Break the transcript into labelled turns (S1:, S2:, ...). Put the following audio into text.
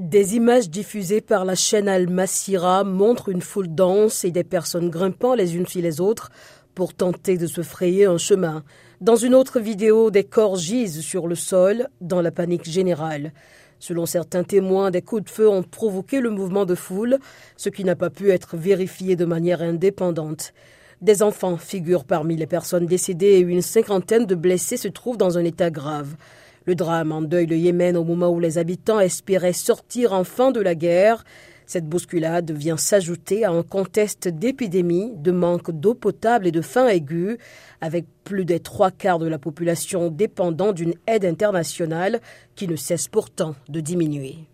S1: Des images diffusées par la chaîne Al Masira montrent une foule dense et des personnes grimpant les unes sur les autres pour tenter de se frayer un chemin. Dans une autre vidéo, des corps gisent sur le sol dans la panique générale. Selon certains témoins, des coups de feu ont provoqué le mouvement de foule, ce qui n'a pas pu être vérifié de manière indépendante. Des enfants figurent parmi les personnes décédées et une cinquantaine de blessés se trouvent dans un état grave. Le drame endeuille le Yémen au moment où les habitants espéraient sortir enfin de la guerre. Cette bousculade vient s'ajouter à un contexte d'épidémie, de manque d'eau potable et de faim aiguë, avec plus des trois quarts de la population dépendant d'une aide internationale qui ne cesse pourtant de diminuer.